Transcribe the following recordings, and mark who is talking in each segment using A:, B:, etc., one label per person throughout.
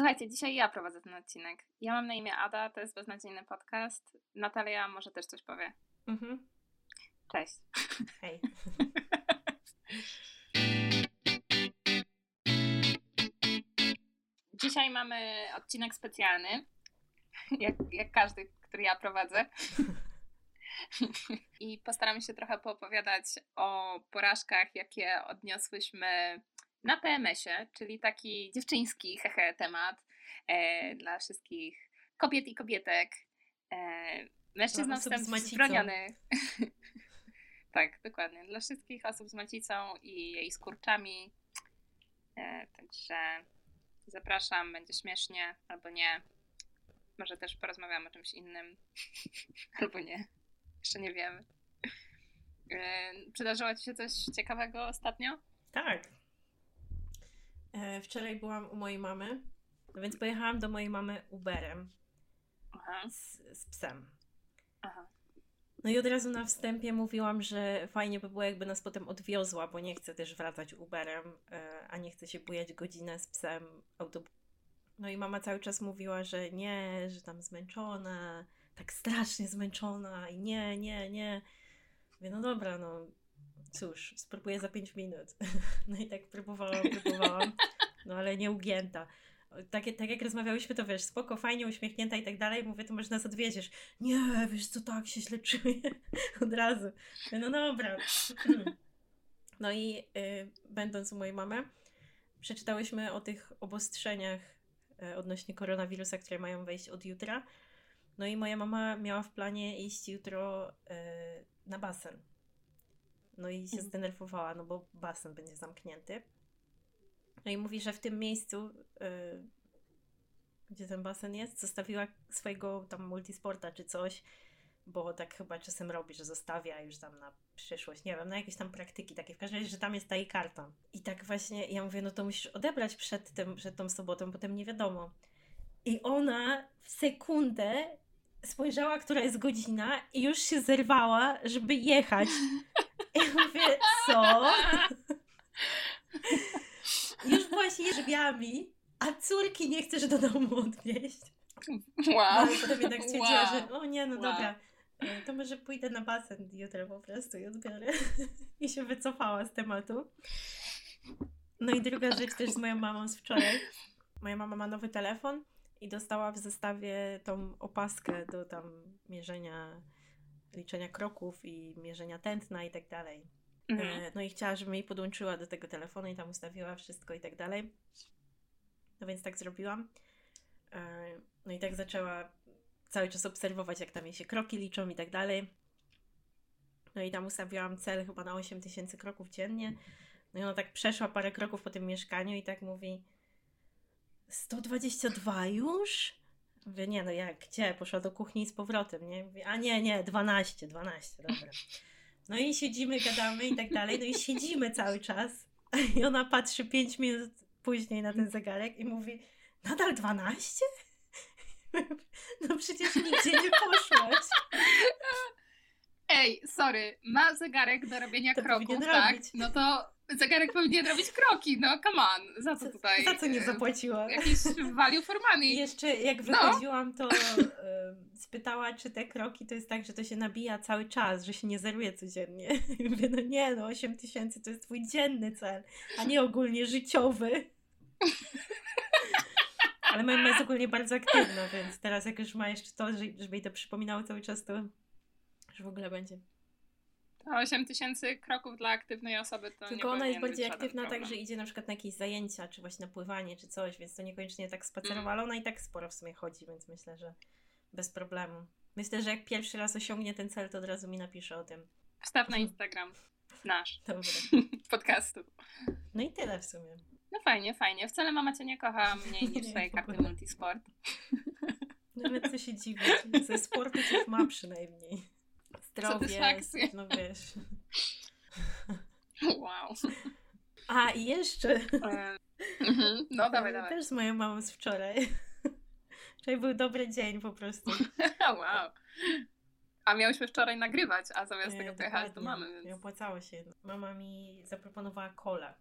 A: Słuchajcie, dzisiaj ja prowadzę ten odcinek. Ja mam na imię Ada, to jest beznadziejny podcast. Natalia może też coś powie. Mhm. Cześć.
B: Hej.
A: Dzisiaj mamy odcinek specjalny, jak, jak każdy, który ja prowadzę. I postaramy się trochę poopowiadać o porażkach, jakie odniosłyśmy na PMS-ie, czyli taki dziewczyński hehe temat e, dla wszystkich kobiet i kobietek. E, mężczyzn wstęp zbroniony. tak, dokładnie. Dla wszystkich osób z macicą i jej skurczami. E, także zapraszam, będzie śmiesznie albo nie. Może też porozmawiamy o czymś innym albo nie. Jeszcze nie wiemy. E, przydarzyło Ci się coś ciekawego ostatnio?
B: Tak. E, wczoraj byłam u mojej mamy, no więc pojechałam do mojej mamy Uberem z, z psem. Aha. No i od razu na wstępie mówiłam, że fajnie by było, jakby nas potem odwiozła, bo nie chcę też wracać Uberem, e, a nie chcę się bujać godzinę z psem autobusem. No i mama cały czas mówiła, że nie, że tam zmęczona, tak strasznie zmęczona i nie, nie, nie. Mówię, no dobra, no cóż, spróbuję za 5 minut. No i tak próbowałam, próbowałam, no ale nie ugięta. Tak, tak jak rozmawiałyśmy, to wiesz, spoko, fajnie, uśmiechnięta i tak dalej. Mówię, to może nas odwiedziesz. Nie, wiesz co, tak się źle czuję. Od razu. No dobra. No i y, będąc u mojej mamy, przeczytałyśmy o tych obostrzeniach y, odnośnie koronawirusa, które mają wejść od jutra. No i moja mama miała w planie iść jutro y, na basen. No i się mhm. zdenerwowała, no bo basen będzie zamknięty. No i mówi, że w tym miejscu, yy, gdzie ten basen jest, zostawiła swojego tam multisporta czy coś, bo tak chyba czasem robi, że zostawia już tam na przyszłość, nie wiem, na jakieś tam praktyki takie, w każdym razie, że tam jest ta jej karta. I tak właśnie ja mówię, no to musisz odebrać przed tym, przed tą sobotą, potem nie wiadomo. I ona w sekundę spojrzała, która jest godzina i już się zerwała, żeby jechać. I mówię, co? Już właśnie drzwiami, a córki nie chcesz do domu odwieźć. Wow. No, potem jednak stwierdziła, wow. że o nie, no wow. dobra, e, to może pójdę na basen jutro po prostu i odbiorę. I się wycofała z tematu. No i druga rzecz też z moją mamą z wczoraj. Moja mama ma nowy telefon i dostała w zestawie tą opaskę do tam mierzenia, liczenia kroków i mierzenia tętna i tak dalej. Mhm. E, no i chciała, żebym jej podłączyła do tego telefonu i tam ustawiła wszystko i tak dalej. No więc tak zrobiłam. E, no i tak zaczęła cały czas obserwować, jak tam jej się kroki liczą i tak dalej. No i tam ustawiłam cel chyba na 8 tysięcy kroków dziennie. No i ona tak przeszła parę kroków po tym mieszkaniu i tak mówi 122 już? Mówię, nie no jak, gdzie? Poszła do kuchni z powrotem, nie? Mówię, a nie, nie, 12, 12, dobra. No i siedzimy, gadamy i tak dalej. No i siedzimy cały czas. I ona patrzy 5 minut później na ten zegarek i mówi: Nadal 12? No przecież nigdzie nie poszłaś.
A: Ej, sorry, ma zegarek do robienia to kroków, tak? Robić. No to zegarek powinien robić kroki, no come on, za co tutaj?
B: Za co nie zapłaciła?
A: Jakiś value for money.
B: Jeszcze jak no. wychodziłam, no. to y, spytała, czy te kroki to jest tak, że to się nabija cały czas, że się nie zeruje codziennie. I mówię, no nie, no 8 tysięcy to jest twój dzienny cel, a nie ogólnie życiowy. Ale moja jest ogólnie bardzo aktywna, więc teraz jak już ma jeszcze to, żeby jej to przypominało cały czas, to już w ogóle będzie.
A: 8 tysięcy kroków dla aktywnej osoby to
B: Tylko ona jest bardziej aktywna tak, że idzie na przykład na jakieś zajęcia, czy właśnie na pływanie, czy coś, więc to niekoniecznie tak spacerowa, mm. ale ona i tak sporo w sumie chodzi, więc myślę, że bez problemu. Myślę, że jak pierwszy raz osiągnie ten cel, to od razu mi napisze o tym.
A: Wstaw na Instagram. Nasz.
B: Dobra.
A: Podcastu.
B: No i tyle w sumie.
A: No fajnie, fajnie. Wcale mama cię nie kocha mniej niż swojej karty multisport.
B: No ale co się dziwić. Ze sportu coś ma przynajmniej zdrowie, no wiesz.
A: Wow.
B: A i jeszcze.
A: Mhm. No dawaj, dawaj.
B: Też z moją mamą z wczoraj. Wczoraj był dobry dzień po prostu.
A: wow. A miałyśmy wczoraj nagrywać, a zamiast tego pojechać do mamy. Więc...
B: Nie opłacało się. Mama mi zaproponowała kolę.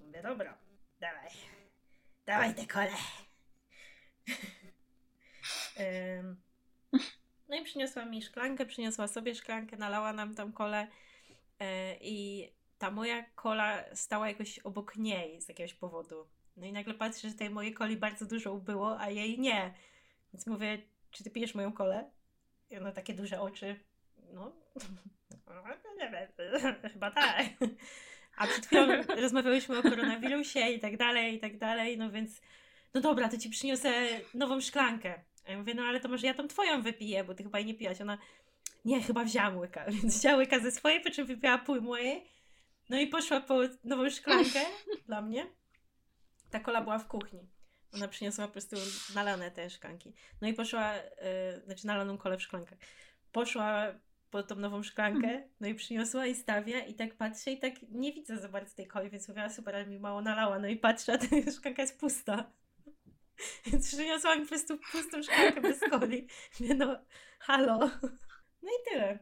B: Mówię, dobra, dawaj. Dawaj te kole. No i przyniosła mi szklankę, przyniosła sobie szklankę, nalała nam tam kolę e, i ta moja kola stała jakoś obok niej z jakiegoś powodu. No i nagle patrzę, że tej mojej coli bardzo dużo ubyło, a jej nie. Więc mówię, czy ty pijesz moją kolę? I ona takie duże oczy. No, nie wiem, chyba tak. A przed chwilą rozmawiałyśmy o koronawirusie i tak dalej, i tak dalej, no więc no dobra, to ci przyniosę nową szklankę. A ja mówię, no ale to może ja tą twoją wypiję, bo ty chyba jej nie piłaś. Ona, nie, chyba wzięłam łyka, więc wzięła łyka ze swojej, po czym wypiła pół mojej. No i poszła po nową szklankę dla mnie. Ta kola była w kuchni. Ona przyniosła po prostu nalane te szklanki. No i poszła, yy, znaczy nalaną kolę w szklankach. Poszła po tą nową szklankę, no i przyniosła i stawia i tak patrzę i tak nie widzę za bardzo tej coli, więc mówiła super, ale mi mało nalała, no i patrzę, a ta szklanka jest pusta. Więc przyniosła mi po prostu pustą szklankę bez coli. Mówię, no halo. No i tyle.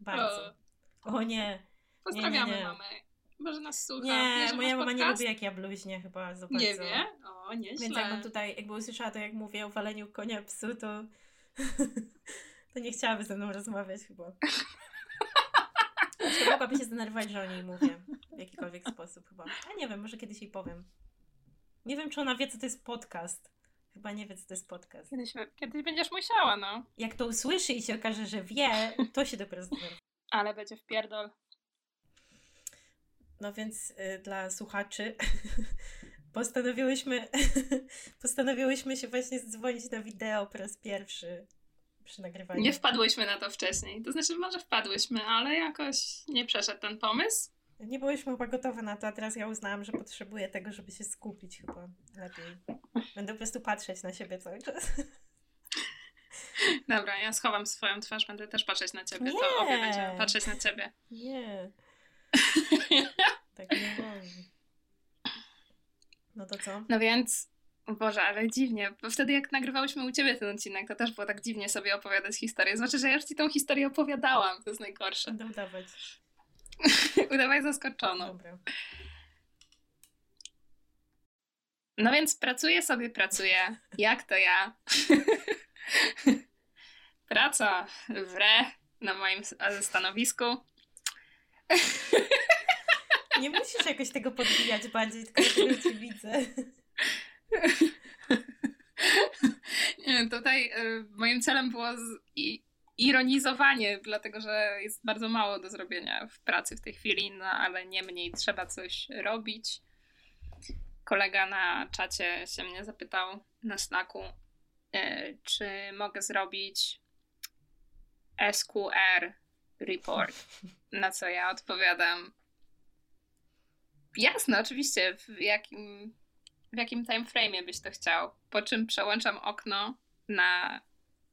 B: Bardzo. O, o nie.
A: Pozdrawiamy nie, nie, nie. mamę. Może nas słucha.
B: Nie, moja mama nie lubi jak ja bluźnię chyba za
A: bardzo. Nie wie? O, nieźle.
B: Więc jakbym tutaj, jakby usłyszała to jak mówię o waleniu konia psu, to to nie chciałaby ze mną rozmawiać chyba. Znaczy, mogłaby się zdenerwować, że o niej mówię w jakikolwiek sposób chyba. A nie wiem, może kiedyś jej powiem. Nie wiem, czy ona wie, co to jest podcast. Chyba nie wie, co to jest podcast.
A: Kiedyś, kiedyś będziesz musiała, no.
B: Jak to usłyszy i się okaże, że wie, to się dopiero zdenerwuje.
A: Ale będzie w pierdol.
B: No więc y, dla słuchaczy postanowiłyśmy, postanowiłyśmy się właśnie zdzwonić na wideo po raz pierwszy przy nagrywaniu.
A: Nie wpadłyśmy na to wcześniej. To znaczy, może wpadłyśmy, ale jakoś nie przeszedł ten pomysł.
B: Nie byłyśmy chyba gotowe na to, a teraz ja uznałam, że potrzebuję tego, żeby się skupić chyba lepiej. Będę po prostu patrzeć na siebie cały czas.
A: Dobra, ja schowam swoją twarz, będę też patrzeć na ciebie. Nie. To obie będziemy patrzeć na ciebie.
B: Nie. tak nie wolno. No to co?
A: No więc, Boże, ale dziwnie, bo wtedy jak nagrywałyśmy u Ciebie ten odcinek, to też było tak dziwnie sobie opowiadać historię. Znaczy, że ja już Ci tą historię opowiadałam, to jest najgorsze.
B: Będę udawać.
A: Udawaj zaskoczoną.
B: Dobra.
A: No więc pracuję sobie, pracuję. Jak to ja? Praca w re na moim stanowisku.
B: Nie musisz jakoś tego podbijać bardziej, tylko ja cię widzę.
A: Tutaj y, moim celem było ironizowanie, dlatego że jest bardzo mało do zrobienia w pracy w tej chwili, no ale niemniej trzeba coś robić. Kolega na czacie się mnie zapytał na snaku, y, czy mogę zrobić SQR report, na co ja odpowiadam. Jasne, oczywiście, w jakim w jakim time frame byś to chciał. Po czym przełączam okno na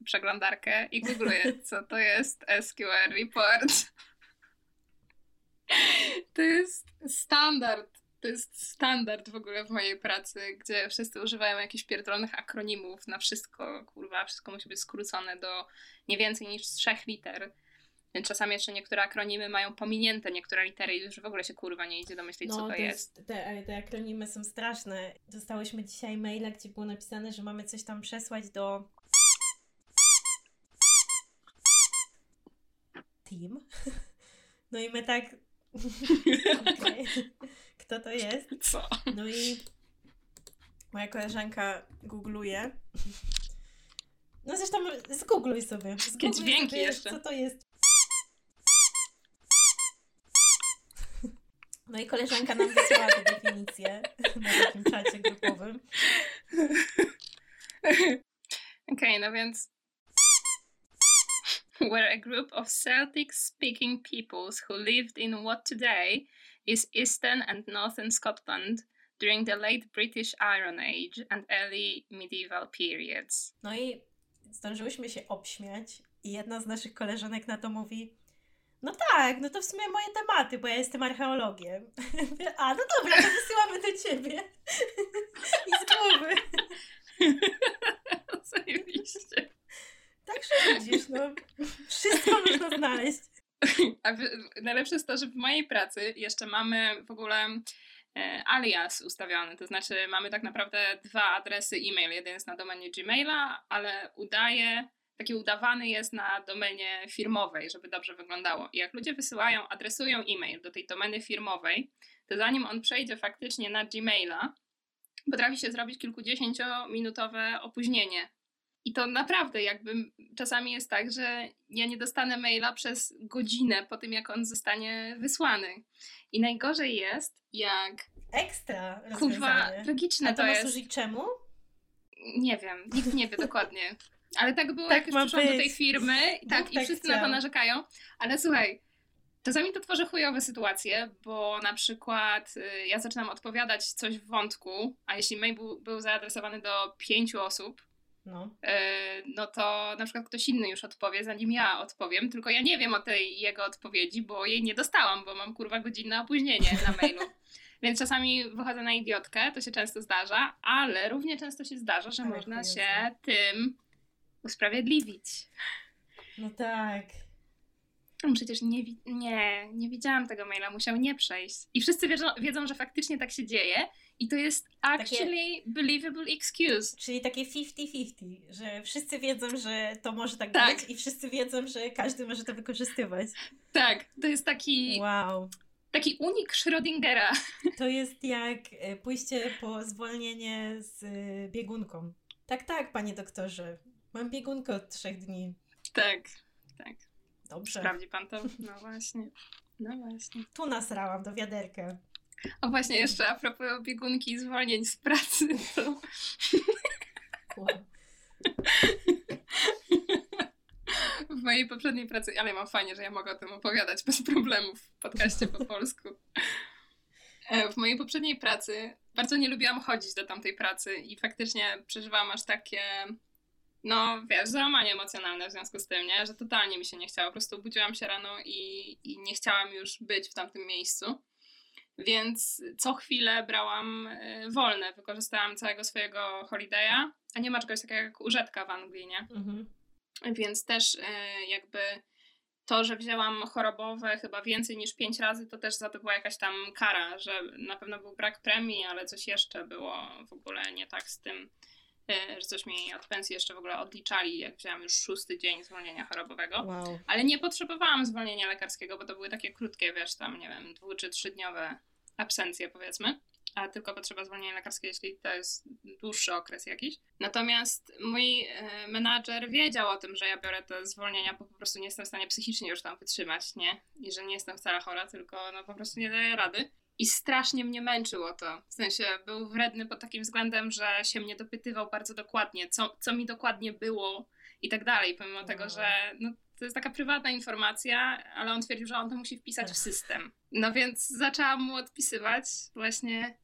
A: przeglądarkę i googluję, co to jest SQL report. To jest standard. To jest standard w ogóle w mojej pracy, gdzie wszyscy używają jakichś pierdolonych akronimów na wszystko, kurwa, wszystko musi być skrócone do nie więcej niż trzech liter. Czasami jeszcze niektóre akronimy mają pominięte niektóre litery i już w ogóle się kurwa nie idzie domyślić, no, co to, to jest.
B: Te, te akronimy są straszne. Dostałyśmy dzisiaj maila, gdzie było napisane, że mamy coś tam przesłać do team. No i my tak. okay. Kto to jest?
A: Co?
B: No i moja koleżanka googluje. No zresztą zgoogluj sobie.
A: Zgoogluj dźwięki sobie, jeszcze.
B: Co to jest No i koleżanka nam wysłała tę definicję na takim czacie grupowym.
A: Okej, okay, no więc were a group of Celtic-speaking peoples who lived in what today is eastern and northern Scotland during the late British Iron Age and early medieval periods.
B: No i zdążyłyśmy się obśmiać i jedna z naszych koleżanek na to mówi no tak, no to w sumie moje tematy, bo ja jestem archeologiem. A, no dobra, to wysyłamy do ciebie. I z głowy.
A: Zajebiście.
B: Także widzisz, no. Wszystko można znaleźć.
A: A najlepsze jest to, że w mojej pracy jeszcze mamy w ogóle e, alias ustawiony, to znaczy mamy tak naprawdę dwa adresy e-mail. Jeden jest na domenie Gmaila, ale udaje, taki udawany jest na domenie firmowej, żeby dobrze wyglądało. I jak ludzie wysyłają, adresują e-mail do tej domeny firmowej, to zanim on przejdzie faktycznie na Gmaila, potrafi się zrobić kilkudziesięciominutowe opóźnienie. I to naprawdę jakby czasami jest tak, że ja nie dostanę maila przez godzinę po tym, jak on zostanie wysłany. I najgorzej jest, jak.
B: Ekstra!
A: Kurwa, tragiczne
B: A to,
A: to
B: ma
A: jest.
B: służyć czemu?
A: Nie wiem, nikt nie wie dokładnie. Ale tak było, tak jak już przyszłam do tej firmy tak, i tak wszyscy chciał. na to narzekają. Ale słuchaj, czasami to tworzy chujowe sytuacje, bo na przykład y, ja zaczynam odpowiadać coś w wątku, a jeśli mail był, był zaadresowany do pięciu osób, no. Y, no to na przykład ktoś inny już odpowie, zanim ja odpowiem, tylko ja nie wiem o tej jego odpowiedzi, bo jej nie dostałam, bo mam kurwa godzinne opóźnienie na mailu. Więc czasami wychodzę na idiotkę, to się często zdarza, ale równie często się zdarza, że ale można się tym usprawiedliwić.
B: No tak.
A: No przecież nie, nie, nie widziałam tego maila, musiał nie przejść. I wszyscy wiedzą, wiedzą, że faktycznie tak się dzieje i to jest actually takie, believable excuse.
B: Czyli takie 50-50, że wszyscy wiedzą, że to może tak, tak, być i wszyscy wiedzą, że każdy może to wykorzystywać.
A: Tak, to jest taki...
B: Wow.
A: Taki unik Schrödingera.
B: To jest jak e, pójście po zwolnienie z e, biegunką. Tak, tak, panie doktorze. Mam biegunkę od trzech dni.
A: Tak, tak.
B: Dobrze.
A: Sprawdzi pan to? No właśnie. No właśnie.
B: Tu nasrałam do wiaderka.
A: O właśnie, jeszcze a propos biegunki i zwolnień z pracy, to... W mojej poprzedniej pracy, ale mam fajnie, że ja mogę o tym opowiadać bez problemów w podcaście po polsku. E, w mojej poprzedniej pracy bardzo nie lubiłam chodzić do tamtej pracy i faktycznie przeżywałam aż takie no wiesz, załamanie emocjonalne w związku z tym, nie? Że totalnie mi się nie chciało. Po prostu obudziłam się rano i, i nie chciałam już być w tamtym miejscu. Więc co chwilę brałam y, wolne, wykorzystałam całego swojego holiday'a, a nie ma czegoś takiego jak użytka w Anglii, nie? Mhm. Więc też y, jakby to, że wzięłam chorobowe chyba więcej niż pięć razy, to też za to była jakaś tam kara, że na pewno był brak premii, ale coś jeszcze było w ogóle nie tak z tym że coś mi od pensji jeszcze w ogóle odliczali, jak wzięłam już szósty dzień zwolnienia chorobowego. Wow. Ale nie potrzebowałam zwolnienia lekarskiego, bo to były takie krótkie, wiesz, tam, nie wiem, dwu czy trzydniowe absencje, powiedzmy. A tylko potrzeba zwolnienia lekarskiego, jeśli to jest dłuższy okres jakiś. Natomiast mój e, menadżer wiedział o tym, że ja biorę te zwolnienia, bo po prostu nie jestem w stanie psychicznie już tam wytrzymać, nie? I że nie jestem wcale chora, tylko no po prostu nie daję rady. I strasznie mnie męczyło to. W sensie był wredny pod takim względem, że się mnie dopytywał bardzo dokładnie, co, co mi dokładnie było i tak dalej, pomimo tego, że no, to jest taka prywatna informacja, ale on twierdził, że on to musi wpisać w system. No więc zaczęłam mu odpisywać właśnie,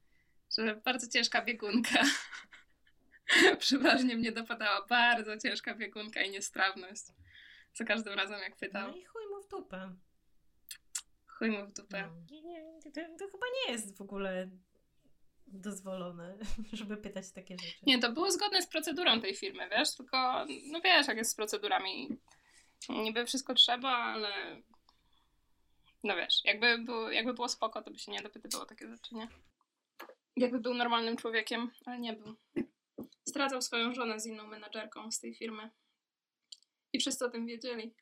A: że bardzo ciężka biegunka. Przeważnie mnie dopadała bardzo ciężka biegunka i niestrawność. Za każdym razem jak pytał.
B: No i chuj mu w dupę.
A: Chuj mu w dupę.
B: No. Nie, to, to chyba nie jest w ogóle dozwolone, żeby pytać takie rzeczy.
A: Nie, to było zgodne z procedurą tej firmy, wiesz, tylko no wiesz, jak jest z procedurami. Niby wszystko trzeba, ale no wiesz, jakby, było, jakby było spoko, to by się nie dopytywało takie rzeczy, nie? Jakby był normalnym człowiekiem, ale nie był. Zdradzał swoją żonę z inną menadżerką z tej firmy. I wszyscy o tym wiedzieli.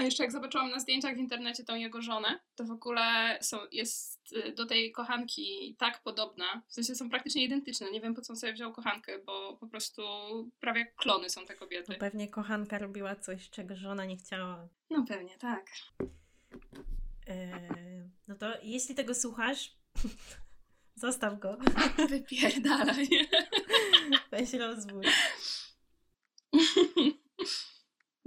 A: A jeszcze jak zobaczyłam na zdjęciach w internecie tą jego żonę, to w ogóle są, jest y, do tej kochanki tak podobna. W sensie są praktycznie identyczne. Nie wiem po co on sobie wziął kochankę, bo po prostu prawie jak klony są te kobiety.
B: No pewnie kochanka robiła coś, czego żona nie chciała.
A: No pewnie, tak.
B: Eee, no to jeśli tego słuchasz, zostaw go.
A: Wypierdalaj.
B: Weź rozwój.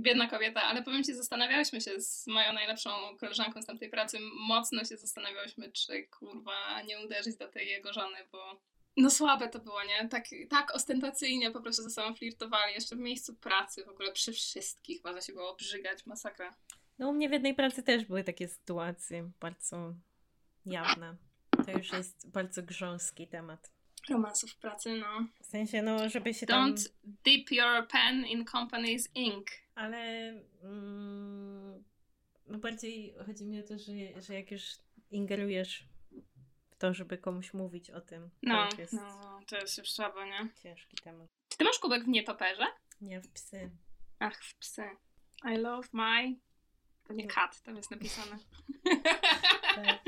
A: biedna kobieta, ale powiem Ci, zastanawiałyśmy się z moją najlepszą koleżanką z tamtej pracy, mocno się zastanawiałyśmy, czy kurwa nie uderzyć do tej jego żony, bo no słabe to było, nie? Tak, tak ostentacyjnie po prostu ze sobą flirtowali, jeszcze w miejscu pracy, w ogóle przy wszystkich, można się było obrzygać, masakra.
B: No u mnie w jednej pracy też były takie sytuacje, bardzo jawne. To już jest bardzo grząski temat.
A: Romansów w pracy, no.
B: W sensie, no, żeby się
A: Don't tam... dip your pen in company's ink
B: ale mm, no bardziej chodzi mi o to, że, że jak już ingerujesz w to, żeby komuś mówić o tym.
A: No, to jest, no, to jest już słabo, nie?
B: Ciężki temat.
A: Czy ty masz kubek w nietoperze?
B: Nie, w psy.
A: Ach, w psy. I love my... To nie cat, tam jest napisane. Tak.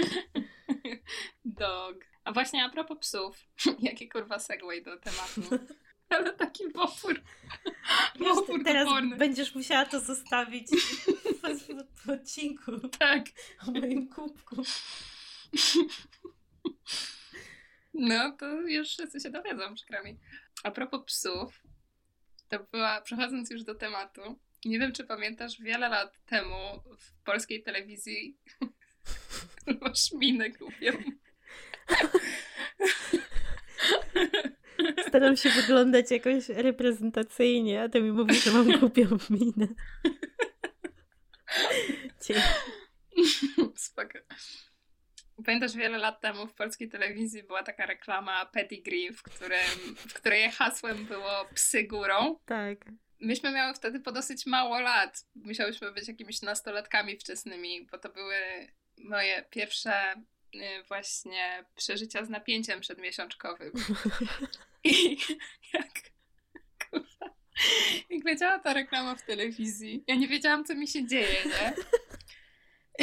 A: Dog. A właśnie a propos psów, jakie kurwa segway do tematu. Ale taki popór.
B: popór teraz będziesz musiała to zostawić w, w odcinku.
A: Tak.
B: O moim kubku.
A: No, to już wszyscy się dowiedzą, przykro mi. A propos psów, to była, przechodząc już do tematu, nie wiem, czy pamiętasz, wiele lat temu w polskiej telewizji masz minę głupią.
B: Staram się wyglądać jakoś reprezentacyjnie, a ty mi mówisz, że mam głupią minę.
A: Spoko. Pamiętasz, wiele lat temu w polskiej telewizji była taka reklama Pedigree, w, którym, w której hasłem było psy górą.
B: Tak.
A: Myśmy miały wtedy po dosyć mało lat. Musiałyśmy być jakimiś nastolatkami wczesnymi, bo to były moje pierwsze y, właśnie przeżycia z napięciem przedmiesiączkowym. I jak, kurwa, jak leciała ta reklama w telewizji, ja nie wiedziałam, co mi się dzieje, nie?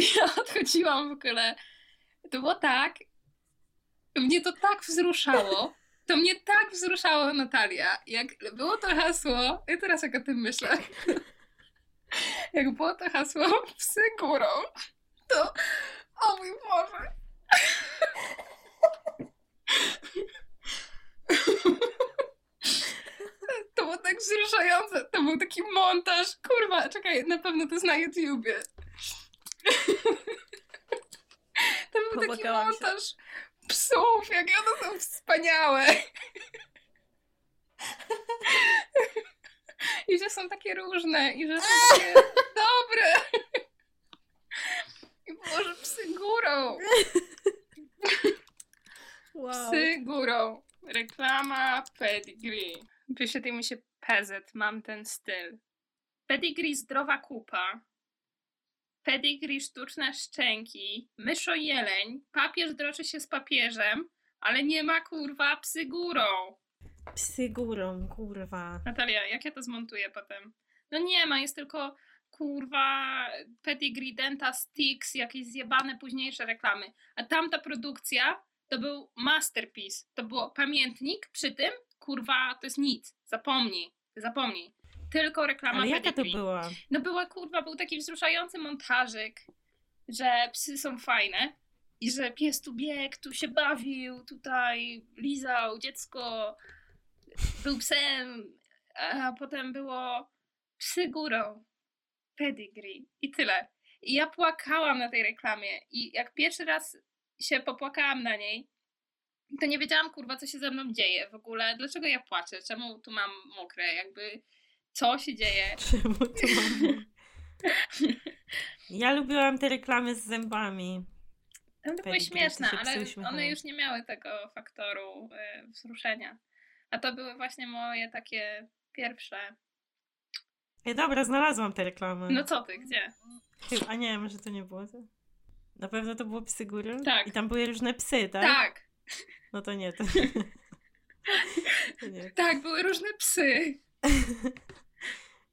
A: I ja odchodziłam w ogóle. To było tak, mnie to tak wzruszało, to mnie tak wzruszało, Natalia, jak było to hasło, i teraz jak o tym myślę, jak było to hasło psy górą, to o mój Boże. To było tak wzruszające. To był taki montaż. Kurwa, czekaj, na pewno to jest na YouTubie. To był taki montaż się. psów, jakie one są wspaniałe. I że są takie różne, i że są takie dobre. I może psy górą. Wow. Psy górą. Reklama pedigree. Wyświetlił mi się PZ, mam ten styl. Pedigree zdrowa kupa. Pedigree sztuczne szczęki. Myszo jeleń. Papież droczy się z papieżem, ale nie ma kurwa psy górą.
B: Psy górą, kurwa.
A: Natalia, jak ja to zmontuję potem? No nie ma, jest tylko kurwa Pedigree Denta Sticks, jakieś zjebane późniejsze reklamy. A tamta produkcja to był masterpiece. To było pamiętnik przy tym, kurwa, to jest nic. Zapomnij, zapomnij. Tylko reklama
B: Ale jaka to była?
A: No była, kurwa, był taki wzruszający montażyk, że psy są fajne i że pies tu biegł, tu się bawił, tutaj lizał dziecko, był psem, a potem było psy górą, pedigree i tyle. I ja płakałam na tej reklamie i jak pierwszy raz się popłakałam na niej, to nie wiedziałam, kurwa, co się ze mną dzieje w ogóle. Dlaczego ja płaczę? Czemu tu mam mokre? Jakby, co się dzieje?
B: Czemu tu mam Ja lubiłam te reklamy z zębami.
A: No to były śmieszne, ale one już nie miały tego faktoru y, wzruszenia. A to były właśnie moje takie pierwsze.
B: Ej, dobra, znalazłam te reklamy.
A: No co ty, gdzie?
B: A nie, może to nie było to? Na pewno to było psy góry?
A: Tak.
B: I tam były różne psy, tak?
A: Tak.
B: No to nie, to...
A: to nie. Tak, były różne psy.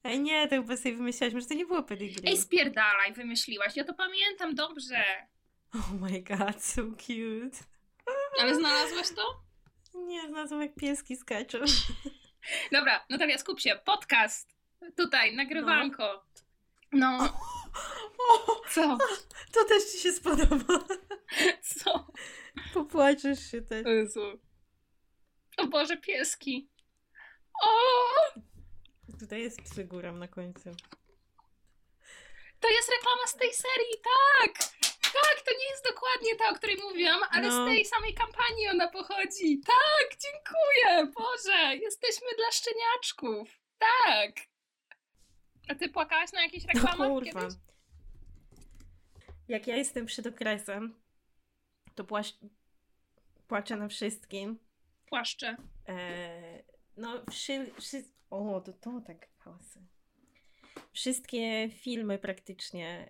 B: Ej, nie, to chyba sobie wymyślałaś, może to nie było pedigree.
A: Ej, spierdalaj, wymyśliłaś. Ja to pamiętam dobrze.
B: Oh my god, so cute.
A: Ale znalazłaś to?
B: Nie, znalazłam jak pieski skaczą.
A: Dobra, Natalia, skup się. Podcast. Tutaj, nagrywanko. No. no. Co?
B: To też ci się spodoba.
A: Co?
B: Popłaczesz się też.
A: Jezu. O Boże, pieski. O!
B: Tutaj jest psyguram na końcu.
A: To jest reklama z tej serii, tak! Tak, to nie jest dokładnie ta, o której mówiłam, ale no. z tej samej kampanii ona pochodzi. Tak, dziękuję! Boże, jesteśmy dla szczeniaczków. Tak! A ty płakałaś na jakiejś reklamach no, kurwa. Kiedyś?
B: Jak ja jestem przed okresem, to płaszcz... płaczę na wszystkim.
A: Płaszczę.
B: E, no, wszy... Wszy... o, to, to tak hałasy. Wszystkie filmy praktycznie,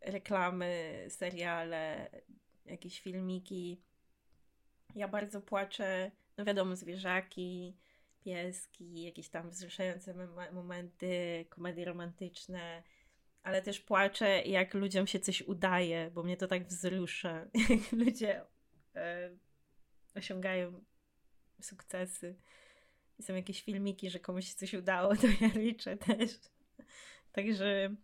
B: reklamy, seriale, jakieś filmiki, Ja bardzo płaczę, no wiadomo, zwierzaki, pieski, jakieś tam wzruszające momenty, komedie romantyczne, ale też płaczę, jak ludziom się coś udaje, bo mnie to tak wzrusza. Jak ludzie e, osiągają sukcesy. I są jakieś filmiki, że komuś się coś udało, to ja liczę też. Także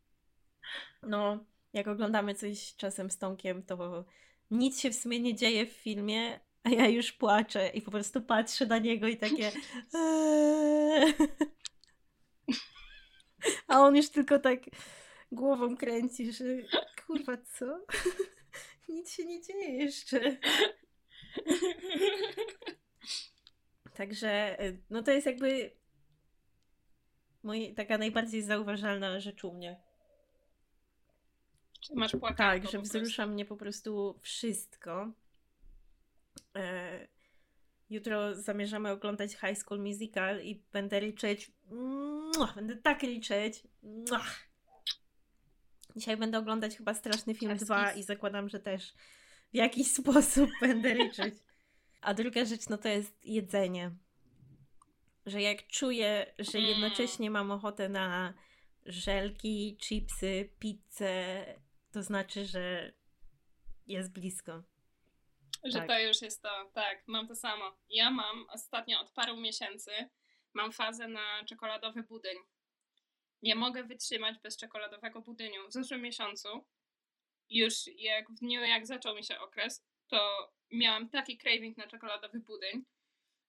B: no, jak oglądamy coś czasem z Tomkiem, to nic się w sumie nie dzieje w filmie, a ja już płaczę i po prostu patrzę na niego i takie. Eee. A on już tylko tak głową kręci, że kurwa, co? Nic się nie dzieje jeszcze. Także, e, no to jest jakby mój, taka najbardziej zauważalna rzecz u mnie.
A: Czy masz płakać?
B: Tak, że wzrusza mnie po prostu wszystko. E, jutro zamierzamy oglądać High School Musical i będę liczyć. Będę tak liczyć. Dzisiaj będę oglądać chyba Straszny Film 2 i zakładam, że też w jakiś sposób będę liczyć. A druga rzecz, no to jest jedzenie. Że jak czuję, że mm. jednocześnie mam ochotę na żelki, chipsy, pizzę, to znaczy, że jest blisko.
A: Że tak. to już jest to, tak, mam to samo. Ja mam ostatnio od paru miesięcy, mam fazę na czekoladowy budyń. Nie mogę wytrzymać bez czekoladowego budyniu. W zeszłym miesiącu, już jak w dniu, jak zaczął mi się okres, to miałam taki craving na czekoladowy budyń,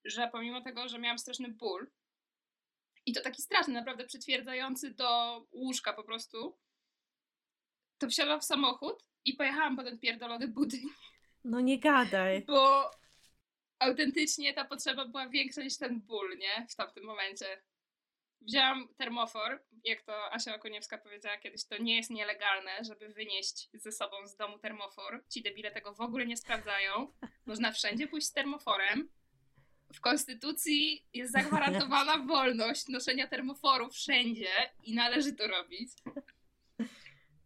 A: że pomimo tego, że miałam straszny ból, i to taki straszny, naprawdę przytwierdzający do łóżka po prostu, to wsiadłam w samochód i pojechałam po ten pierdolony budyń.
B: No nie gadaj.
A: Bo autentycznie ta potrzeba była większa niż ten ból, nie? W tamtym momencie. Wzięłam termofor, jak to Asia Okoniewska powiedziała kiedyś, to nie jest nielegalne, żeby wynieść ze sobą z domu termofor. Ci debile tego w ogóle nie sprawdzają. Można wszędzie pójść z termoforem. W konstytucji jest zagwarantowana wolność noszenia termoforu wszędzie i należy to robić.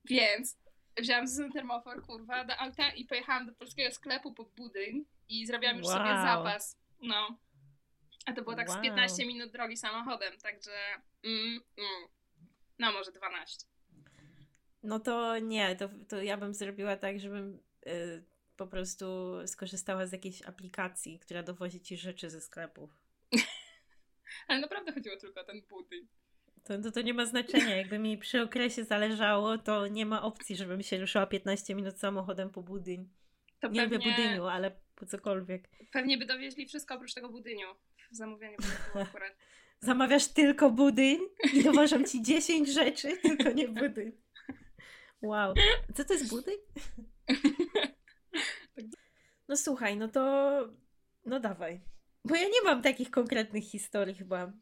A: Więc wziąłam z termofor, kurwa, do auta i pojechałam do polskiego sklepu po budyń i zrobiłam już wow. sobie zapas. No. A to było tak wow. z 15 minut drogi samochodem, także mm, mm. no może 12.
B: No to nie, to, to ja bym zrobiła tak, żebym y, po prostu skorzystała z jakiejś aplikacji, która dowozi ci rzeczy ze sklepów.
A: Ale naprawdę chodziło tylko o ten budyń.
B: To, to, to nie ma znaczenia. Jakby mi przy okresie zależało, to nie ma opcji, żebym się ruszyła 15 minut samochodem po budyń. To nie pewnie... lubię budyniu, ale po cokolwiek.
A: Pewnie by dowieźli wszystko oprócz tego budyniu. Zamówienie akurat.
B: Zamawiasz tylko budyń i dowożą ci 10 rzeczy, tylko nie budyń. Wow. Co to jest budyń? No słuchaj, no to no dawaj. Bo ja nie mam takich konkretnych historii chyba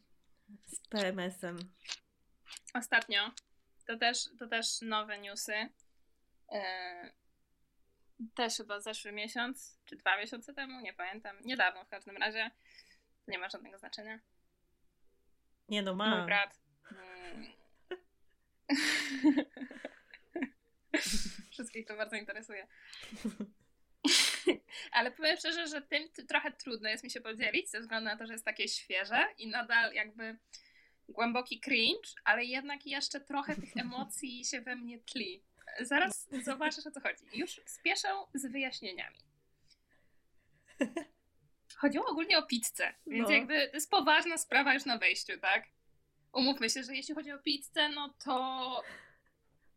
B: z PMS-em.
A: Ostatnio. To też, to też nowe newsy. Yy, też chyba zeszły miesiąc, czy dwa miesiące temu, nie pamiętam. Niedawno w każdym razie. Nie ma żadnego znaczenia.
B: Nie no, ma.
A: Mój brat. Mm. Wszystkich to bardzo interesuje. Ale powiem szczerze, że tym trochę trudno jest mi się podzielić, ze względu na to, że jest takie świeże i nadal jakby głęboki cringe, ale jednak jeszcze trochę tych emocji się we mnie tli. Zaraz zobaczysz o co chodzi. Już spieszę z wyjaśnieniami. Chodziło ogólnie o pizzę, więc no. jakby to jest poważna sprawa już na wejściu, tak? Umówmy się, że jeśli chodzi o pizzę, no to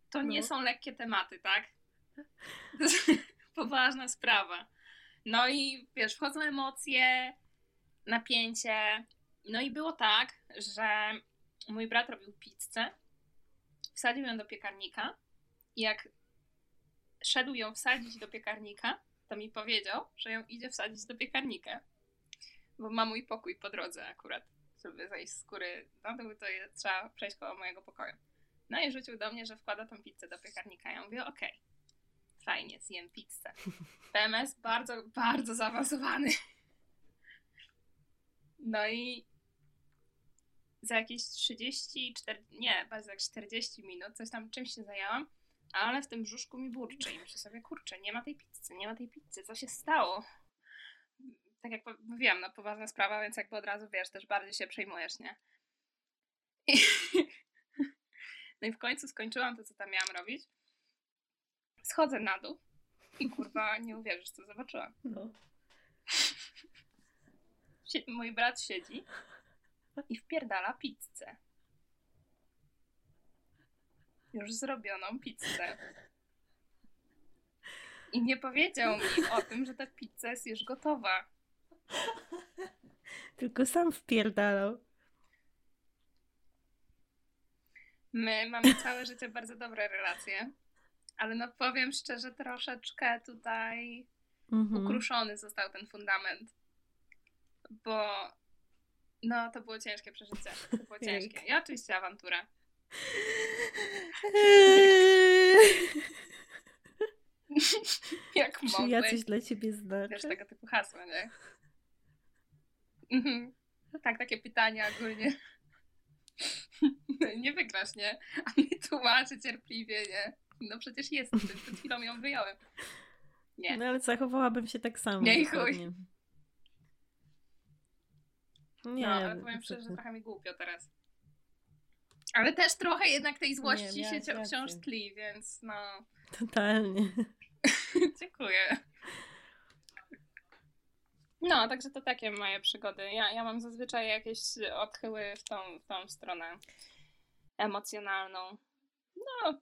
A: to nie no. są lekkie tematy, tak? To jest poważna sprawa. No i wiesz, wchodzą emocje, napięcie. No i było tak, że mój brat robił pizzę, wsadził ją do piekarnika i jak szedł ją wsadzić do piekarnika, to mi powiedział, że ją idzie wsadzić do piekarnika. Bo ma mój pokój po drodze akurat, żeby zejść z góry na dół, to jest, trzeba przejść koło mojego pokoju. No i rzucił do mnie, że wkłada tą pizzę do piekarnika. Ja mówię, okej, okay, fajnie, zjem pizzę. PMS bardzo, bardzo zaawansowany. No i za jakieś 30, 40, nie, bardzo jak 40 minut, coś tam czymś się zajęłam, ale w tym brzuszku mi burczy i myślę sobie, kurczę, nie ma tej pizzy, nie ma tej pizzy, co się stało? tak jak mówiłam, no poważna sprawa, więc jakby od razu wiesz, też bardziej się przejmujesz, nie? I, no i w końcu skończyłam to, co tam miałam robić. Schodzę na dół i kurwa, nie uwierzysz, co zobaczyłam. No. Mój brat siedzi i wpierdala pizzę. Już zrobioną pizzę. I nie powiedział mi o tym, że ta pizza jest już gotowa.
B: Tylko sam wpierdalał.
A: My mamy całe życie bardzo dobre relacje, ale no powiem szczerze, troszeczkę tutaj mhm. ukruszony został ten fundament. Bo no, to było ciężkie przeżycie. To było ciężkie. I oczywiście awantura. Jak mogłeś? Czy
B: ja coś dla ciebie znaczę?
A: Wiesz, tego typu hasła, nie? Mhm. Tak, takie pytania ogólnie. nie wygrasz, nie? A mi tłumaczy cierpliwie, nie? No przecież jest, przed chwilą ją wyjąłem.
B: Nie. No ale zachowałabym się tak samo.
A: Nie, chuj. Nie, no, ale powiem szczerze, że trochę mi głupio teraz. Ale też trochę jednak tej złości nie, się wciąż tli, więc no.
B: Totalnie.
A: Dziękuję. No, także to takie moje przygody. Ja, ja mam zazwyczaj jakieś odchyły w tą, w tą stronę emocjonalną. No,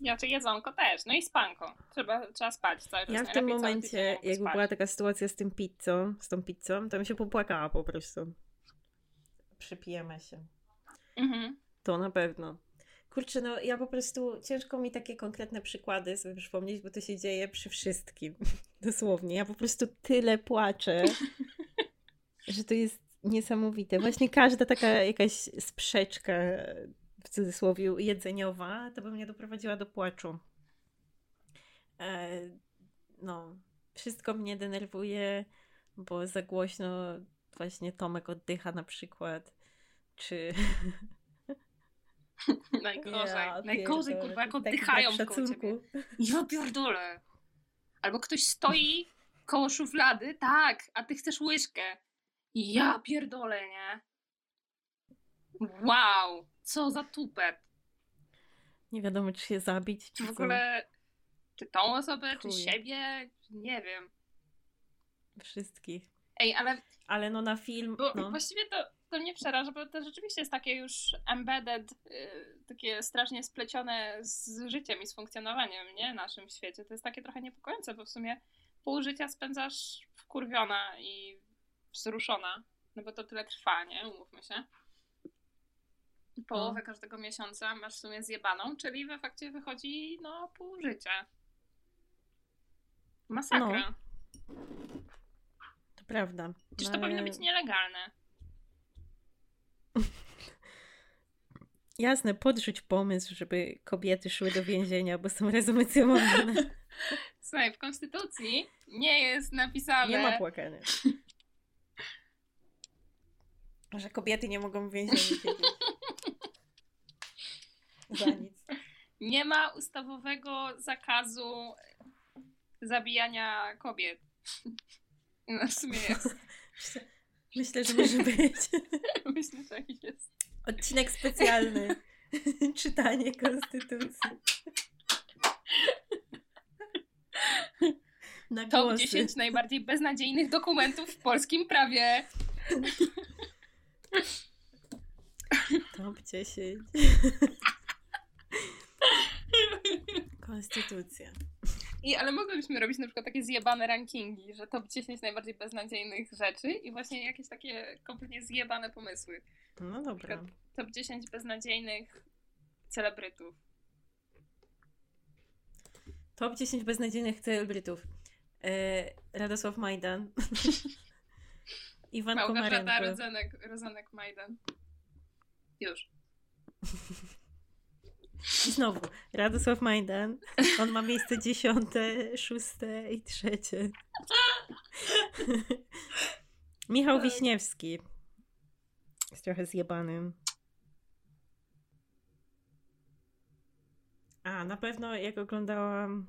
A: znaczy jedzonko też, no i spanko. Trzeba, trzeba spać cały czas.
B: Ja w tym momencie, jakby spać. była taka sytuacja z tym pizzą, z tą pizzą, to mi się popłakała po prostu. Przypijemy się. Mhm. To na pewno. Kurczę, no ja po prostu ciężko mi takie konkretne przykłady sobie przypomnieć, bo to się dzieje przy wszystkim. Dosłownie. Ja po prostu tyle płaczę, że to jest niesamowite. Właśnie każda taka jakaś sprzeczka, w cudzysłowie, jedzeniowa, to by mnie doprowadziła do płaczu. E, no, wszystko mnie denerwuje, bo za głośno właśnie Tomek oddycha na przykład, czy
A: Najgorzej. Ja, Najgorzej, kurwa, jak oddychają tak ciebie. Ja pierdolę. Albo ktoś stoi koło szuflady, tak, a ty chcesz łyżkę. Ja pierdolę, nie? Wow, co za tupet.
B: Nie wiadomo, czy się zabić,
A: czy W ogóle, czy tą osobę, Chuj. czy siebie, nie wiem.
B: Wszystkich.
A: Ej, ale...
B: Ale no na film... Bo no.
A: Właściwie to to mnie przeraża, bo to rzeczywiście jest takie już embedded, yy, takie strasznie splecione z życiem i z funkcjonowaniem, nie? Naszym świecie. To jest takie trochę niepokojące, bo w sumie pół życia spędzasz wkurwiona i wzruszona, no bo to tyle trwa, nie? Umówmy się. Połowę no. każdego miesiąca masz w sumie zjebaną, czyli w efekcie wychodzi, no, pół życia. Masakra. No.
B: To prawda.
A: Przecież to powinno być nielegalne.
B: Jasne, podrzuć pomysł, żeby kobiety szły do więzienia, bo są rezumacjonowane.
A: Słuchaj, w Konstytucji nie jest napisane...
B: Nie ma płakania. Że kobiety nie mogą w więzieniu siedzieć. Za nic.
A: Nie ma ustawowego zakazu zabijania kobiet. No w sumie jest.
B: Myślę, że może być.
A: Myślę, że jest.
B: Odcinek specjalny. Czytanie konstytucji.
A: Na Top 10 najbardziej beznadziejnych dokumentów w polskim prawie.
B: Top 10. Konstytucja.
A: I, ale mogłybyśmy robić na przykład takie zjebane rankingi, że top 10 najbardziej beznadziejnych rzeczy i właśnie jakieś takie kompletnie zjebane pomysły.
B: No dobra.
A: Top 10 beznadziejnych celebrytów.
B: Top 10 beznadziejnych celebrytów. E, Radosław Majdan. Iwan Małgorzata Komarenko.
A: Rodzanek, Rozanek Majdan. Już.
B: Znowu, Radosław Majdan. On ma miejsce dziesiąte, szóste i trzecie. Michał tak. Wiśniewski. Jest trochę zjebanym. A, na pewno jak oglądałam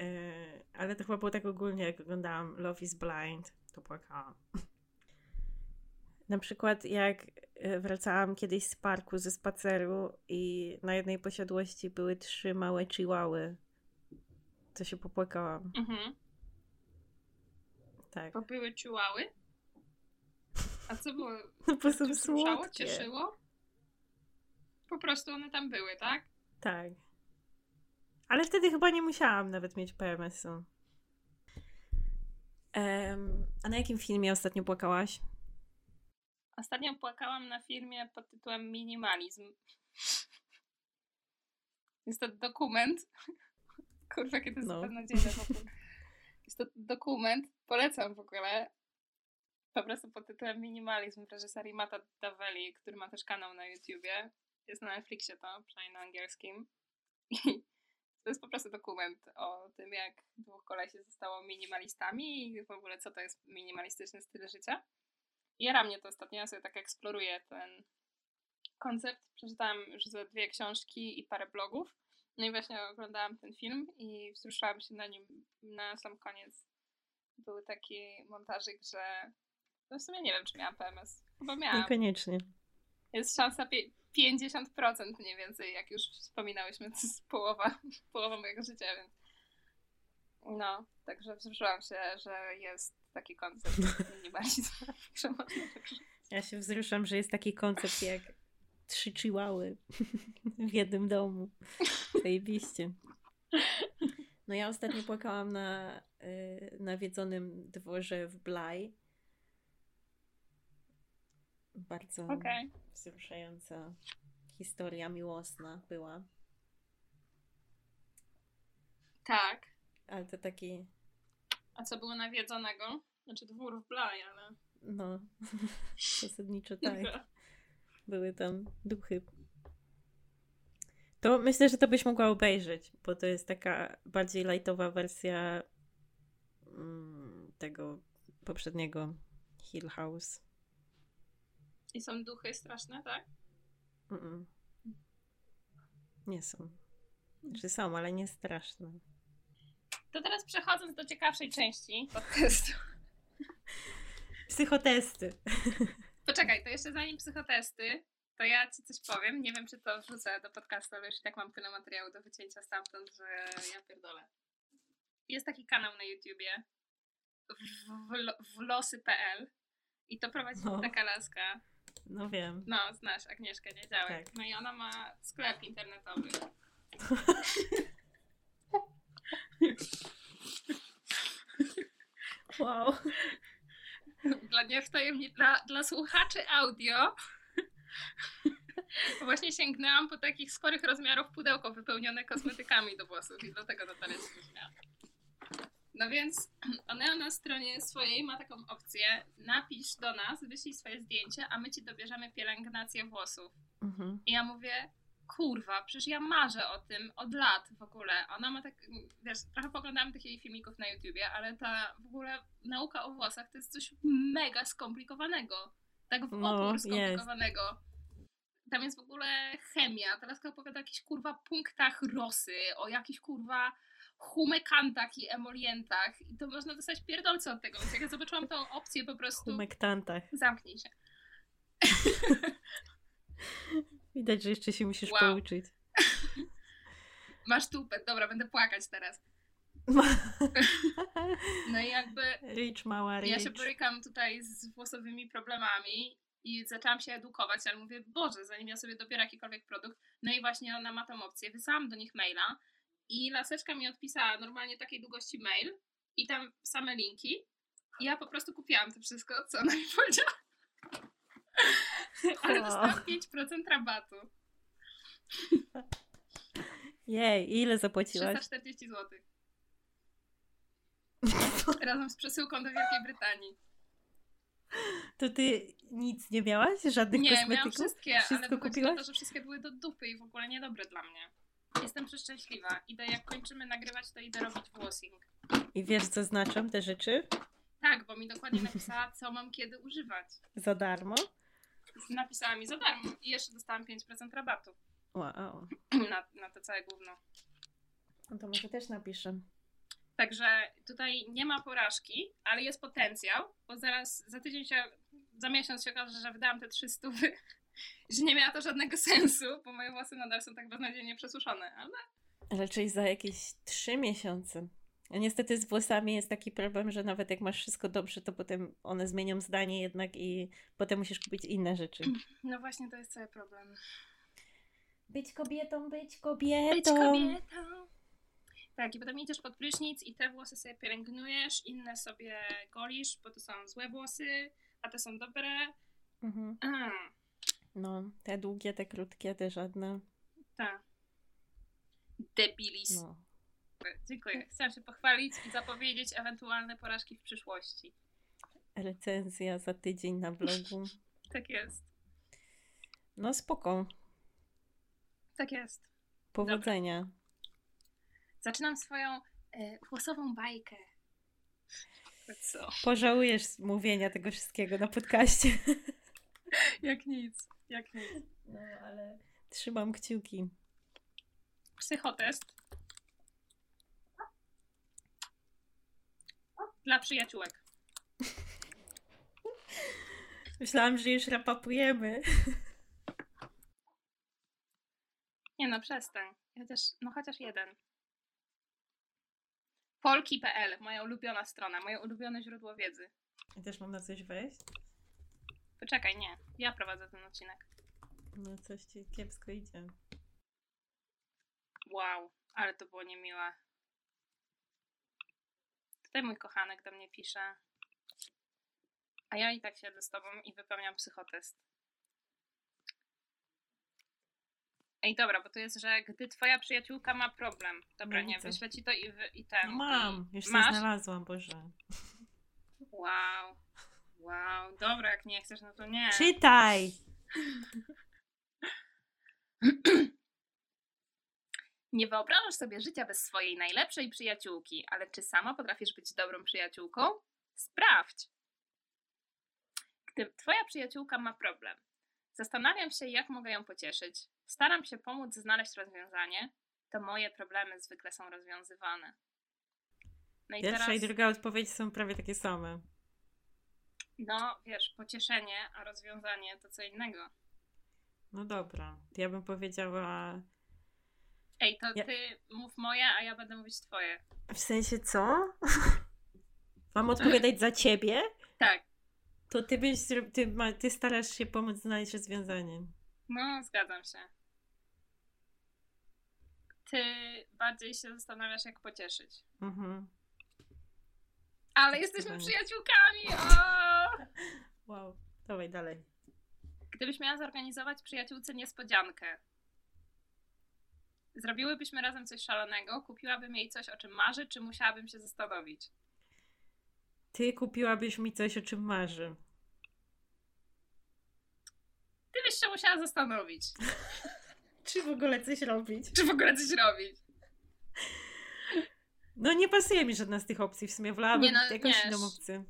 B: Yy, ale to chyba było tak ogólnie, jak oglądałam Love is Blind, to płakałam. Na przykład jak e, wracałam kiedyś z parku ze spaceru i na jednej posiadłości były trzy małe chihuały, to się popłakałam. Mhm.
A: Tak. Bo były chihuały? A co było?
B: No bo są słodkie.
A: cieszyło? Po prostu one tam były, tak?
B: Tak. Ale wtedy chyba nie musiałam nawet mieć PMS-u. Um, a na jakim filmie ostatnio płakałaś?
A: Ostatnio płakałam na filmie pod tytułem Minimalizm. Jest to dokument. Kurwa, kiedy to jest no. w ogóle. Jest to dokument, polecam w ogóle, po prostu pod tytułem Minimalizm w reżyserii Mata Daveli, który ma też kanał na YouTubie. Jest na Netflixie to, przynajmniej na angielskim. I to jest po prostu dokument o tym, jak dwóch kolesi zostało minimalistami i w ogóle co to jest minimalistyczny styl życia. Jara mnie to ostatnio, ja sobie tak eksploruję ten koncept. Przeczytałam już ze dwie książki i parę blogów. No i właśnie oglądałam ten film i wzruszyłam się na nim na sam koniec. Był taki montażyk, że no w sumie nie wiem, czy miałam PMS. Chyba miałam.
B: Niekoniecznie.
A: Jest szansa 50% mniej więcej, jak już wspominałyśmy, to jest połowa, połowa mojego życia, więc no, także wzruszyłam się, że jest taki koncept że można tak
B: Ja się wzruszam, że jest taki koncept jak trzy chihuały w jednym domu. Zajebiście. No ja ostatnio płakałam na y, nawiedzonym dworze w Blaj. Bardzo okay. wzruszająca historia miłosna była.
A: Tak.
B: Ale to taki...
A: A co było nawiedzonego? Znaczy dwór w Blaj, ale...
B: No, zasadniczo tak. Były tam duchy. To myślę, że to byś mogła obejrzeć, bo to jest taka bardziej lightowa wersja mm, tego poprzedniego Hill House.
A: I są duchy straszne, tak? Mm-mm.
B: Nie są. Znaczy są, ale nie straszne.
A: To teraz przechodząc do ciekawszej części podcastu.
B: Psychotesty.
A: Poczekaj, to jeszcze zanim psychotesty, to ja ci coś powiem. Nie wiem, czy to wrzucę do podcastu, ale już i tak mam tyle materiału do wycięcia stamtąd, że ja pierdolę. Jest taki kanał na YouTubie w, w, w losy.pl i to prowadzi no. taka laska.
B: No wiem.
A: No, znasz Agnieszkę Niedziałek. Tak. No i ona ma sklep internetowy.
B: wow.
A: Dla niewtajemnic... Dla, dla słuchaczy audio właśnie sięgnęłam po takich sporych rozmiarów pudełko wypełnione kosmetykami do włosów i dlatego Natalia się śmiała. No więc ona na stronie swojej ma taką opcję, napisz do nas, wyślij swoje zdjęcie, a my ci dobierzemy pielęgnację włosów. Mhm. I ja mówię, kurwa, przecież ja marzę o tym od lat w ogóle. Ona ma tak, wiesz, trochę poglądałam tych jej filmików na YouTubie, ale ta w ogóle nauka o włosach to jest coś mega skomplikowanego. Tak w no, opór skomplikowanego. Jest. Tam jest w ogóle chemia. Teraz opowiada o jakichś kurwa punktach rosy, o jakichś kurwa humekantach i emolientach i to można dostać pierdolce od tego, więc jak ja zobaczyłam tą opcję po prostu...
B: Humektantach.
A: Zamknij się.
B: Widać, że jeszcze się musisz wow. pouczyć.
A: Masz tupet, dobra, będę płakać teraz. No i jakby.
B: Rich, mała rich.
A: Ja się borykam tutaj z włosowymi problemami i zaczęłam się edukować, ale mówię, Boże, zanim ja sobie dobiorę jakikolwiek produkt. No i właśnie ona ma tą opcję. Wysłałam do nich maila i laseczka mi odpisała normalnie takiej długości mail i tam same linki. I ja po prostu kupiłam to wszystko, co ona mi powiedziała. Ale dostałam 5% rabatu.
B: Jej, ile zapłaciłaś?
A: 340 zł. Razem z przesyłką do Wielkiej Brytanii.
B: To ty nic nie miałaś? Żadnych nie, kosmetyków? Nie, miałam
A: wszystkie, Wszystko ale kupiłaś? to, że wszystkie były do dupy i w ogóle niedobre dla mnie. Jestem przeszczęśliwa. Idę, jak kończymy nagrywać, to idę robić włosing.
B: I wiesz, co znaczą te rzeczy?
A: Tak, bo mi dokładnie napisała, co mam kiedy używać.
B: Za darmo?
A: Napisała mi za darmo i jeszcze dostałam 5% rabatu.
B: Wow.
A: Na, na to całe gówno.
B: No to może też napiszę.
A: Także tutaj nie ma porażki, ale jest potencjał, bo zaraz za tydzień się, za miesiąc się okaże, że wydałam te 300, że nie miała to żadnego sensu, bo moje włosy nadal są tak beznadziejnie przesuszone, ale...
B: Raczej za jakieś 3 miesiące. A niestety z włosami jest taki problem, że nawet jak masz wszystko dobrze, to potem one zmienią zdanie jednak i potem musisz kupić inne rzeczy.
A: No właśnie, to jest cały problem.
B: Być kobietą, być kobietą.
A: Być kobietą. Tak, i potem idziesz pod prysznic i te włosy sobie pielęgnujesz, inne sobie golisz, bo to są złe włosy, a te są dobre. Mhm.
B: No, te długie, te krótkie, te żadne.
A: Tak. Debilis. No. Dziękuję. Chciałam się pochwalić i zapowiedzieć ewentualne porażki w przyszłości.
B: Recenzja za tydzień na blogu.
A: tak jest.
B: No spoko.
A: Tak jest.
B: Powodzenia. Dobra.
A: Zaczynam swoją e, włosową bajkę.
B: Co? Pożałujesz mówienia tego wszystkiego na podcaście.
A: jak nic, jak nic.
B: No, ale trzymam kciuki.
A: Psychotest. Dla przyjaciółek.
B: Myślałam, że już rapapujemy.
A: Nie no, przestań. Chociaż, no chociaż jeden. Polki.pl, moja ulubiona strona, moje ulubione źródło wiedzy.
B: I też mam na coś wejść?
A: Poczekaj, nie. Ja prowadzę ten odcinek.
B: No coś ci kiepsko idzie.
A: Wow, ale to było niemiłe. Tutaj mój kochanek do mnie pisze. A ja i tak siedzę z tobą i wypełniam psychotest. Ej, dobra, bo to jest, że gdy twoja przyjaciółka ma problem. Dobra, no nie, wyślę ci to i, i ten.
B: No mam, już się znalazłam, Boże.
A: Wow. Wow, dobra, jak nie chcesz, no to nie.
B: Czytaj!
A: Nie wyobrażasz sobie życia bez swojej najlepszej przyjaciółki, ale czy sama potrafisz być dobrą przyjaciółką? Sprawdź! Gdy twoja przyjaciółka ma problem, zastanawiam się, jak mogę ją pocieszyć. Staram się pomóc znaleźć rozwiązanie, to moje problemy zwykle są rozwiązywane.
B: No i Pierwsza teraz... i druga odpowiedź są prawie takie same.
A: No, wiesz, pocieszenie, a rozwiązanie to co innego.
B: No dobra, ja bym powiedziała.
A: Ej, to ja... ty mów moje, a ja będę mówić twoje.
B: W sensie co? Mam odpowiadać za ciebie?
A: Tak.
B: To ty byś ty, ty starasz się pomóc znaleźć rozwiązanie.
A: No, zgadzam się ty bardziej się zastanawiasz, jak pocieszyć. Mhm. Ale jesteśmy przyjaciółkami! O!
B: Wow, dawaj dalej.
A: Gdybyś miała zorganizować przyjaciółce niespodziankę, zrobiłybyśmy razem coś szalonego, kupiłabym jej coś, o czym marzy, czy musiałabym się zastanowić?
B: Ty kupiłabyś mi coś, o czym marzy.
A: Ty byś się musiała zastanowić.
B: Czy w ogóle coś robić?
A: Czy w ogóle coś robić?
B: No nie pasuje mi żadna z tych opcji, w sumie wolałabym nie, no, jakąś inną opcję.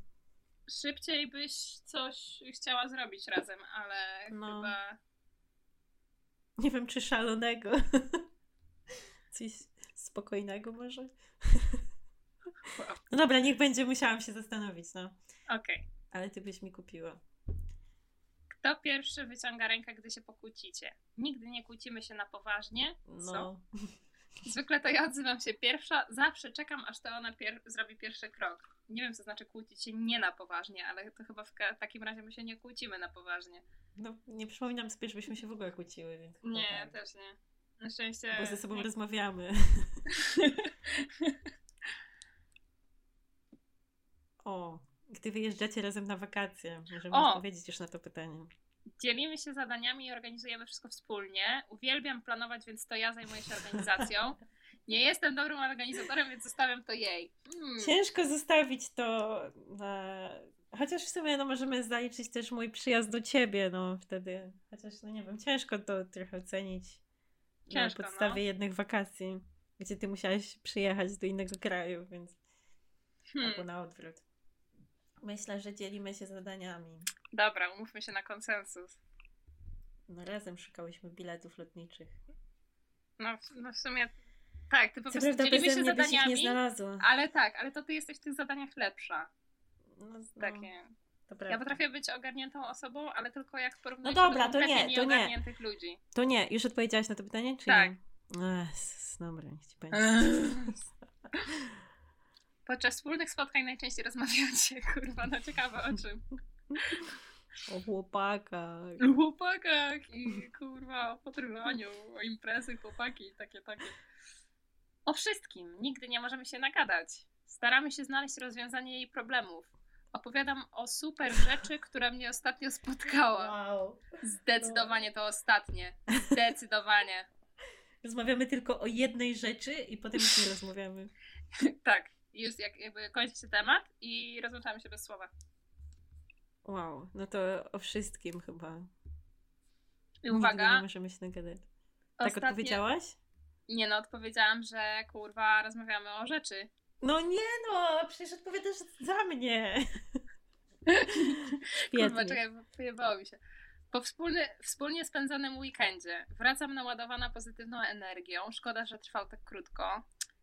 A: Szybciej byś coś chciała zrobić razem, ale no. chyba...
B: Nie wiem, czy szalonego. Coś spokojnego może? No dobra, niech będzie, musiałam się zastanowić, no.
A: Okej. Okay.
B: Ale ty byś mi kupiła.
A: Kto pierwszy wyciąga rękę, gdy się pokłócicie? Nigdy nie kłócimy się na poważnie. Co? No. Zwykle to ja odzywam się pierwsza, zawsze czekam, aż to ona pier zrobi pierwszy krok. Nie wiem, co znaczy kłócić się nie na poważnie, ale to chyba w takim razie my się nie kłócimy na poważnie.
B: No, nie przypominam sobie, żebyśmy się w ogóle kłóciły, więc.
A: Nie, tak. też nie. Na szczęście.
B: Bo ze sobą nie. rozmawiamy. o, gdy wyjeżdżacie razem na wakacje, możemy o! odpowiedzieć już na to pytanie.
A: Dzielimy się zadaniami i organizujemy wszystko wspólnie. Uwielbiam planować, więc to ja zajmuję się organizacją. Nie jestem dobrym organizatorem, więc zostawiam to jej.
B: Hmm. Ciężko zostawić to na... Chociaż w sumie no, możemy zaliczyć też mój przyjazd do ciebie, no wtedy. Chociaż, no nie wiem, ciężko to trochę ocenić ciężko, na podstawie no. jednych wakacji, gdzie ty musiałaś przyjechać do innego kraju, więc... Hmm. Albo na odwrót. Myślę, że dzielimy się zadaniami.
A: Dobra, umówmy się na konsensus.
B: No razem szukałyśmy biletów lotniczych.
A: No, no w sumie Tak, ty po prostu dzielimy się zadaniami.
B: nie znalazła.
A: Ale tak, ale to ty jesteś w tych zadaniach lepsza. No, no, Takie. Ja potrafię być ogarniętą osobą, ale tylko jak porównać
B: no dobra, do to nie,
A: to nie. ludzi.
B: To nie. Już odpowiedziałaś na to pytanie, czy
A: tak.
B: nie? Ech, dobra, niech ci.
A: Podczas wspólnych spotkań najczęściej rozmawiacie, kurwa, no ciekawe o czym.
B: O chłopakach.
A: O chłopakach i kurwa o potrywaniu, o imprezy, chłopaki, takie, takie. O wszystkim. Nigdy nie możemy się nagadać. Staramy się znaleźć rozwiązanie jej problemów. Opowiadam o super rzeczy, która mnie ostatnio spotkała.
B: Wow.
A: Zdecydowanie to ostatnie. Zdecydowanie.
B: Rozmawiamy tylko o jednej rzeczy i potem już nie rozmawiamy.
A: tak. Już jak, jakby kończy się temat i rozłączamy się bez słowa.
B: Wow, no to o wszystkim chyba.
A: I uwaga.
B: nie możemy się nagadać. Tak Ostatnie... Tak odpowiedziałaś?
A: Nie no, odpowiedziałam, że kurwa rozmawiamy o rzeczy.
B: No nie no, przecież odpowiadasz za mnie.
A: kurwa, czekaj, pojebało mi się. Po wspólny, wspólnie spędzonym weekendzie wracam naładowana pozytywną energią. Szkoda, że trwał tak krótko.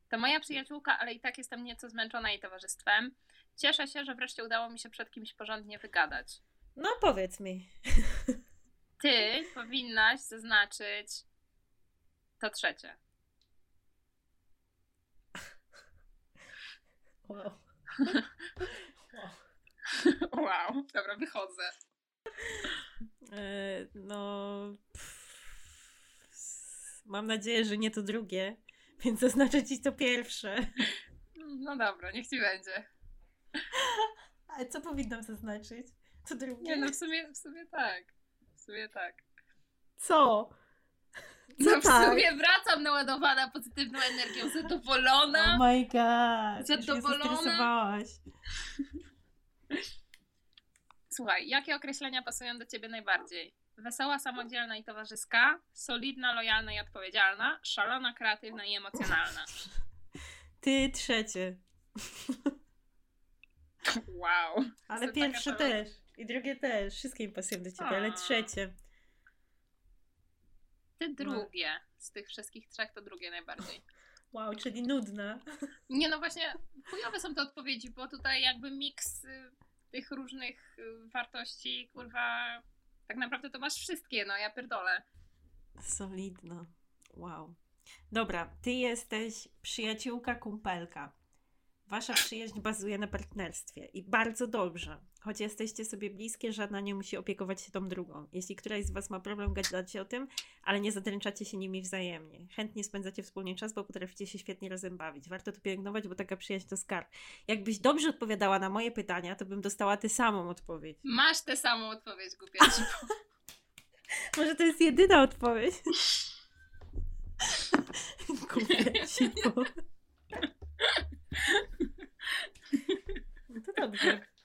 A: To moja przyjaciółka, ale i tak jestem nieco zmęczona jej towarzystwem. Cieszę się, że wreszcie udało mi się przed kimś porządnie wygadać.
B: No powiedz mi.
A: Ty powinnaś zaznaczyć to trzecie.
B: Wow.
A: wow. wow. Dobra, wychodzę.
B: E, no. mam nadzieję, że nie to drugie, więc zaznaczę ci to pierwsze.
A: No dobra, niech ci będzie.
B: Ale co powinnam zaznaczyć? Co drugie?
A: Nie, no w sumie, w sumie tak. W sumie tak.
B: Co?
A: No, no w tak. sumie wracam naładowana pozytywną energią, zadowolona.
B: Oh my god.
A: Zadowolona. Słuchaj, jakie określenia pasują do ciebie najbardziej? Wesoła, samodzielna i towarzyska, solidna, lojalna i odpowiedzialna, szalona, kreatywna i emocjonalna.
B: Ty trzecie.
A: Wow.
B: Ale pierwsze też. I drugie też. Wszystkie im pasują do ciebie, ale trzecie.
A: Ty no. drugie. Z tych wszystkich trzech to drugie najbardziej.
B: Wow, czyli nudna.
A: Nie no właśnie, chujowe są te odpowiedzi, bo tutaj jakby miks y, tych różnych y, wartości, kurwa, tak naprawdę to masz wszystkie, no ja pierdolę.
B: Solidno. Wow. Dobra, ty jesteś przyjaciółka kumpelka. Wasza przyjaźń bazuje na partnerstwie i bardzo dobrze. Choć jesteście sobie bliskie, żadna nie musi opiekować się tą drugą. Jeśli któraś z Was ma problem, gadacie o tym, ale nie zadręczacie się nimi wzajemnie. Chętnie spędzacie wspólnie czas, bo potraficie się świetnie razem bawić. Warto to pielęgnować, bo taka przyjaźń to skarb. Jakbyś dobrze odpowiadała na moje pytania, to bym dostała tę samą odpowiedź.
A: Masz tę samą odpowiedź, głupia
B: Może to jest jedyna odpowiedź. głupia No to dobrze.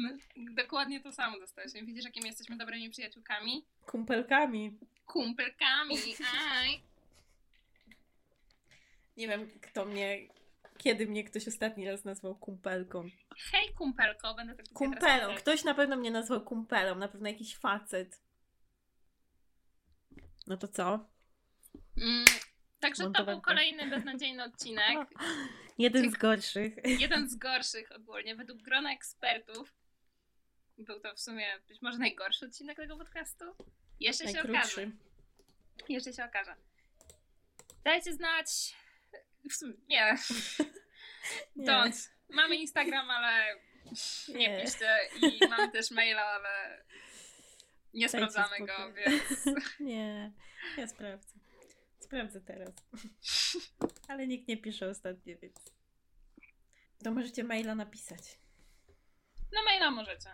A: My dokładnie to samo dostałeś. Widzisz, jakimi jesteśmy dobrymi przyjaciółkami?
B: Kumpelkami.
A: Kumpelkami, aj.
B: Nie wiem, kto mnie, kiedy mnie ktoś ostatni raz nazwał kumpelką.
A: Hej, kumpelko, będę tak
B: Kumpelą. Ktoś na pewno mnie nazwał kumpelą, na pewno jakiś facet. No to co?
A: Mm, Także to był kolejny beznadziejny odcinek.
B: Jeden z gorszych.
A: Jeden z gorszych ogólnie, według grona ekspertów. Był to w sumie być może najgorszy odcinek tego podcastu. Jeszcze się okaże. Jeszcze się okaże. Dajcie znać. W sumie, nie. nie. Don't. Mamy Instagram, ale nie, nie piszcie. I mamy też maila, ale nie Dajcie sprawdzamy go, więc.
B: Nie, ja sprawdzę. Sprawdzę teraz. Ale nikt nie pisze ostatnio, więc. To możecie maila napisać.
A: No maila możecie.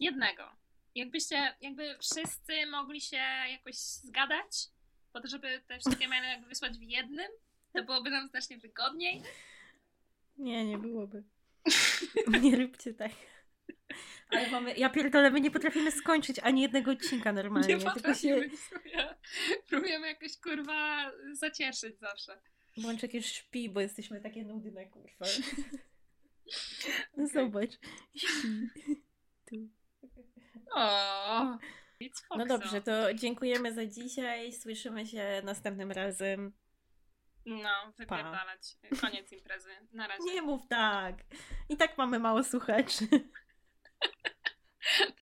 A: Jednego. Jakbyście, jakby wszyscy mogli się jakoś zgadać, po to, żeby te wszystkie maile jakby wysłać w jednym, to byłoby nam znacznie wygodniej.
B: Nie, nie byłoby. nie róbcie tak. Ale mamy, ja pierdolę, my nie potrafimy skończyć ani jednego odcinka normalnie.
A: Nie potrafimy, się... Próbujemy jakoś, kurwa, zacieszyć zawsze.
B: Bączek już śpi, bo jesteśmy takie nudne, kurwa. No okay. zobacz, śpi. Tu. No dobrze, to dziękujemy za dzisiaj. Słyszymy się następnym razem.
A: No, wypierdalać. Pa. Koniec imprezy. Na razie.
B: Nie mów tak. I tak mamy mało słuchaczy.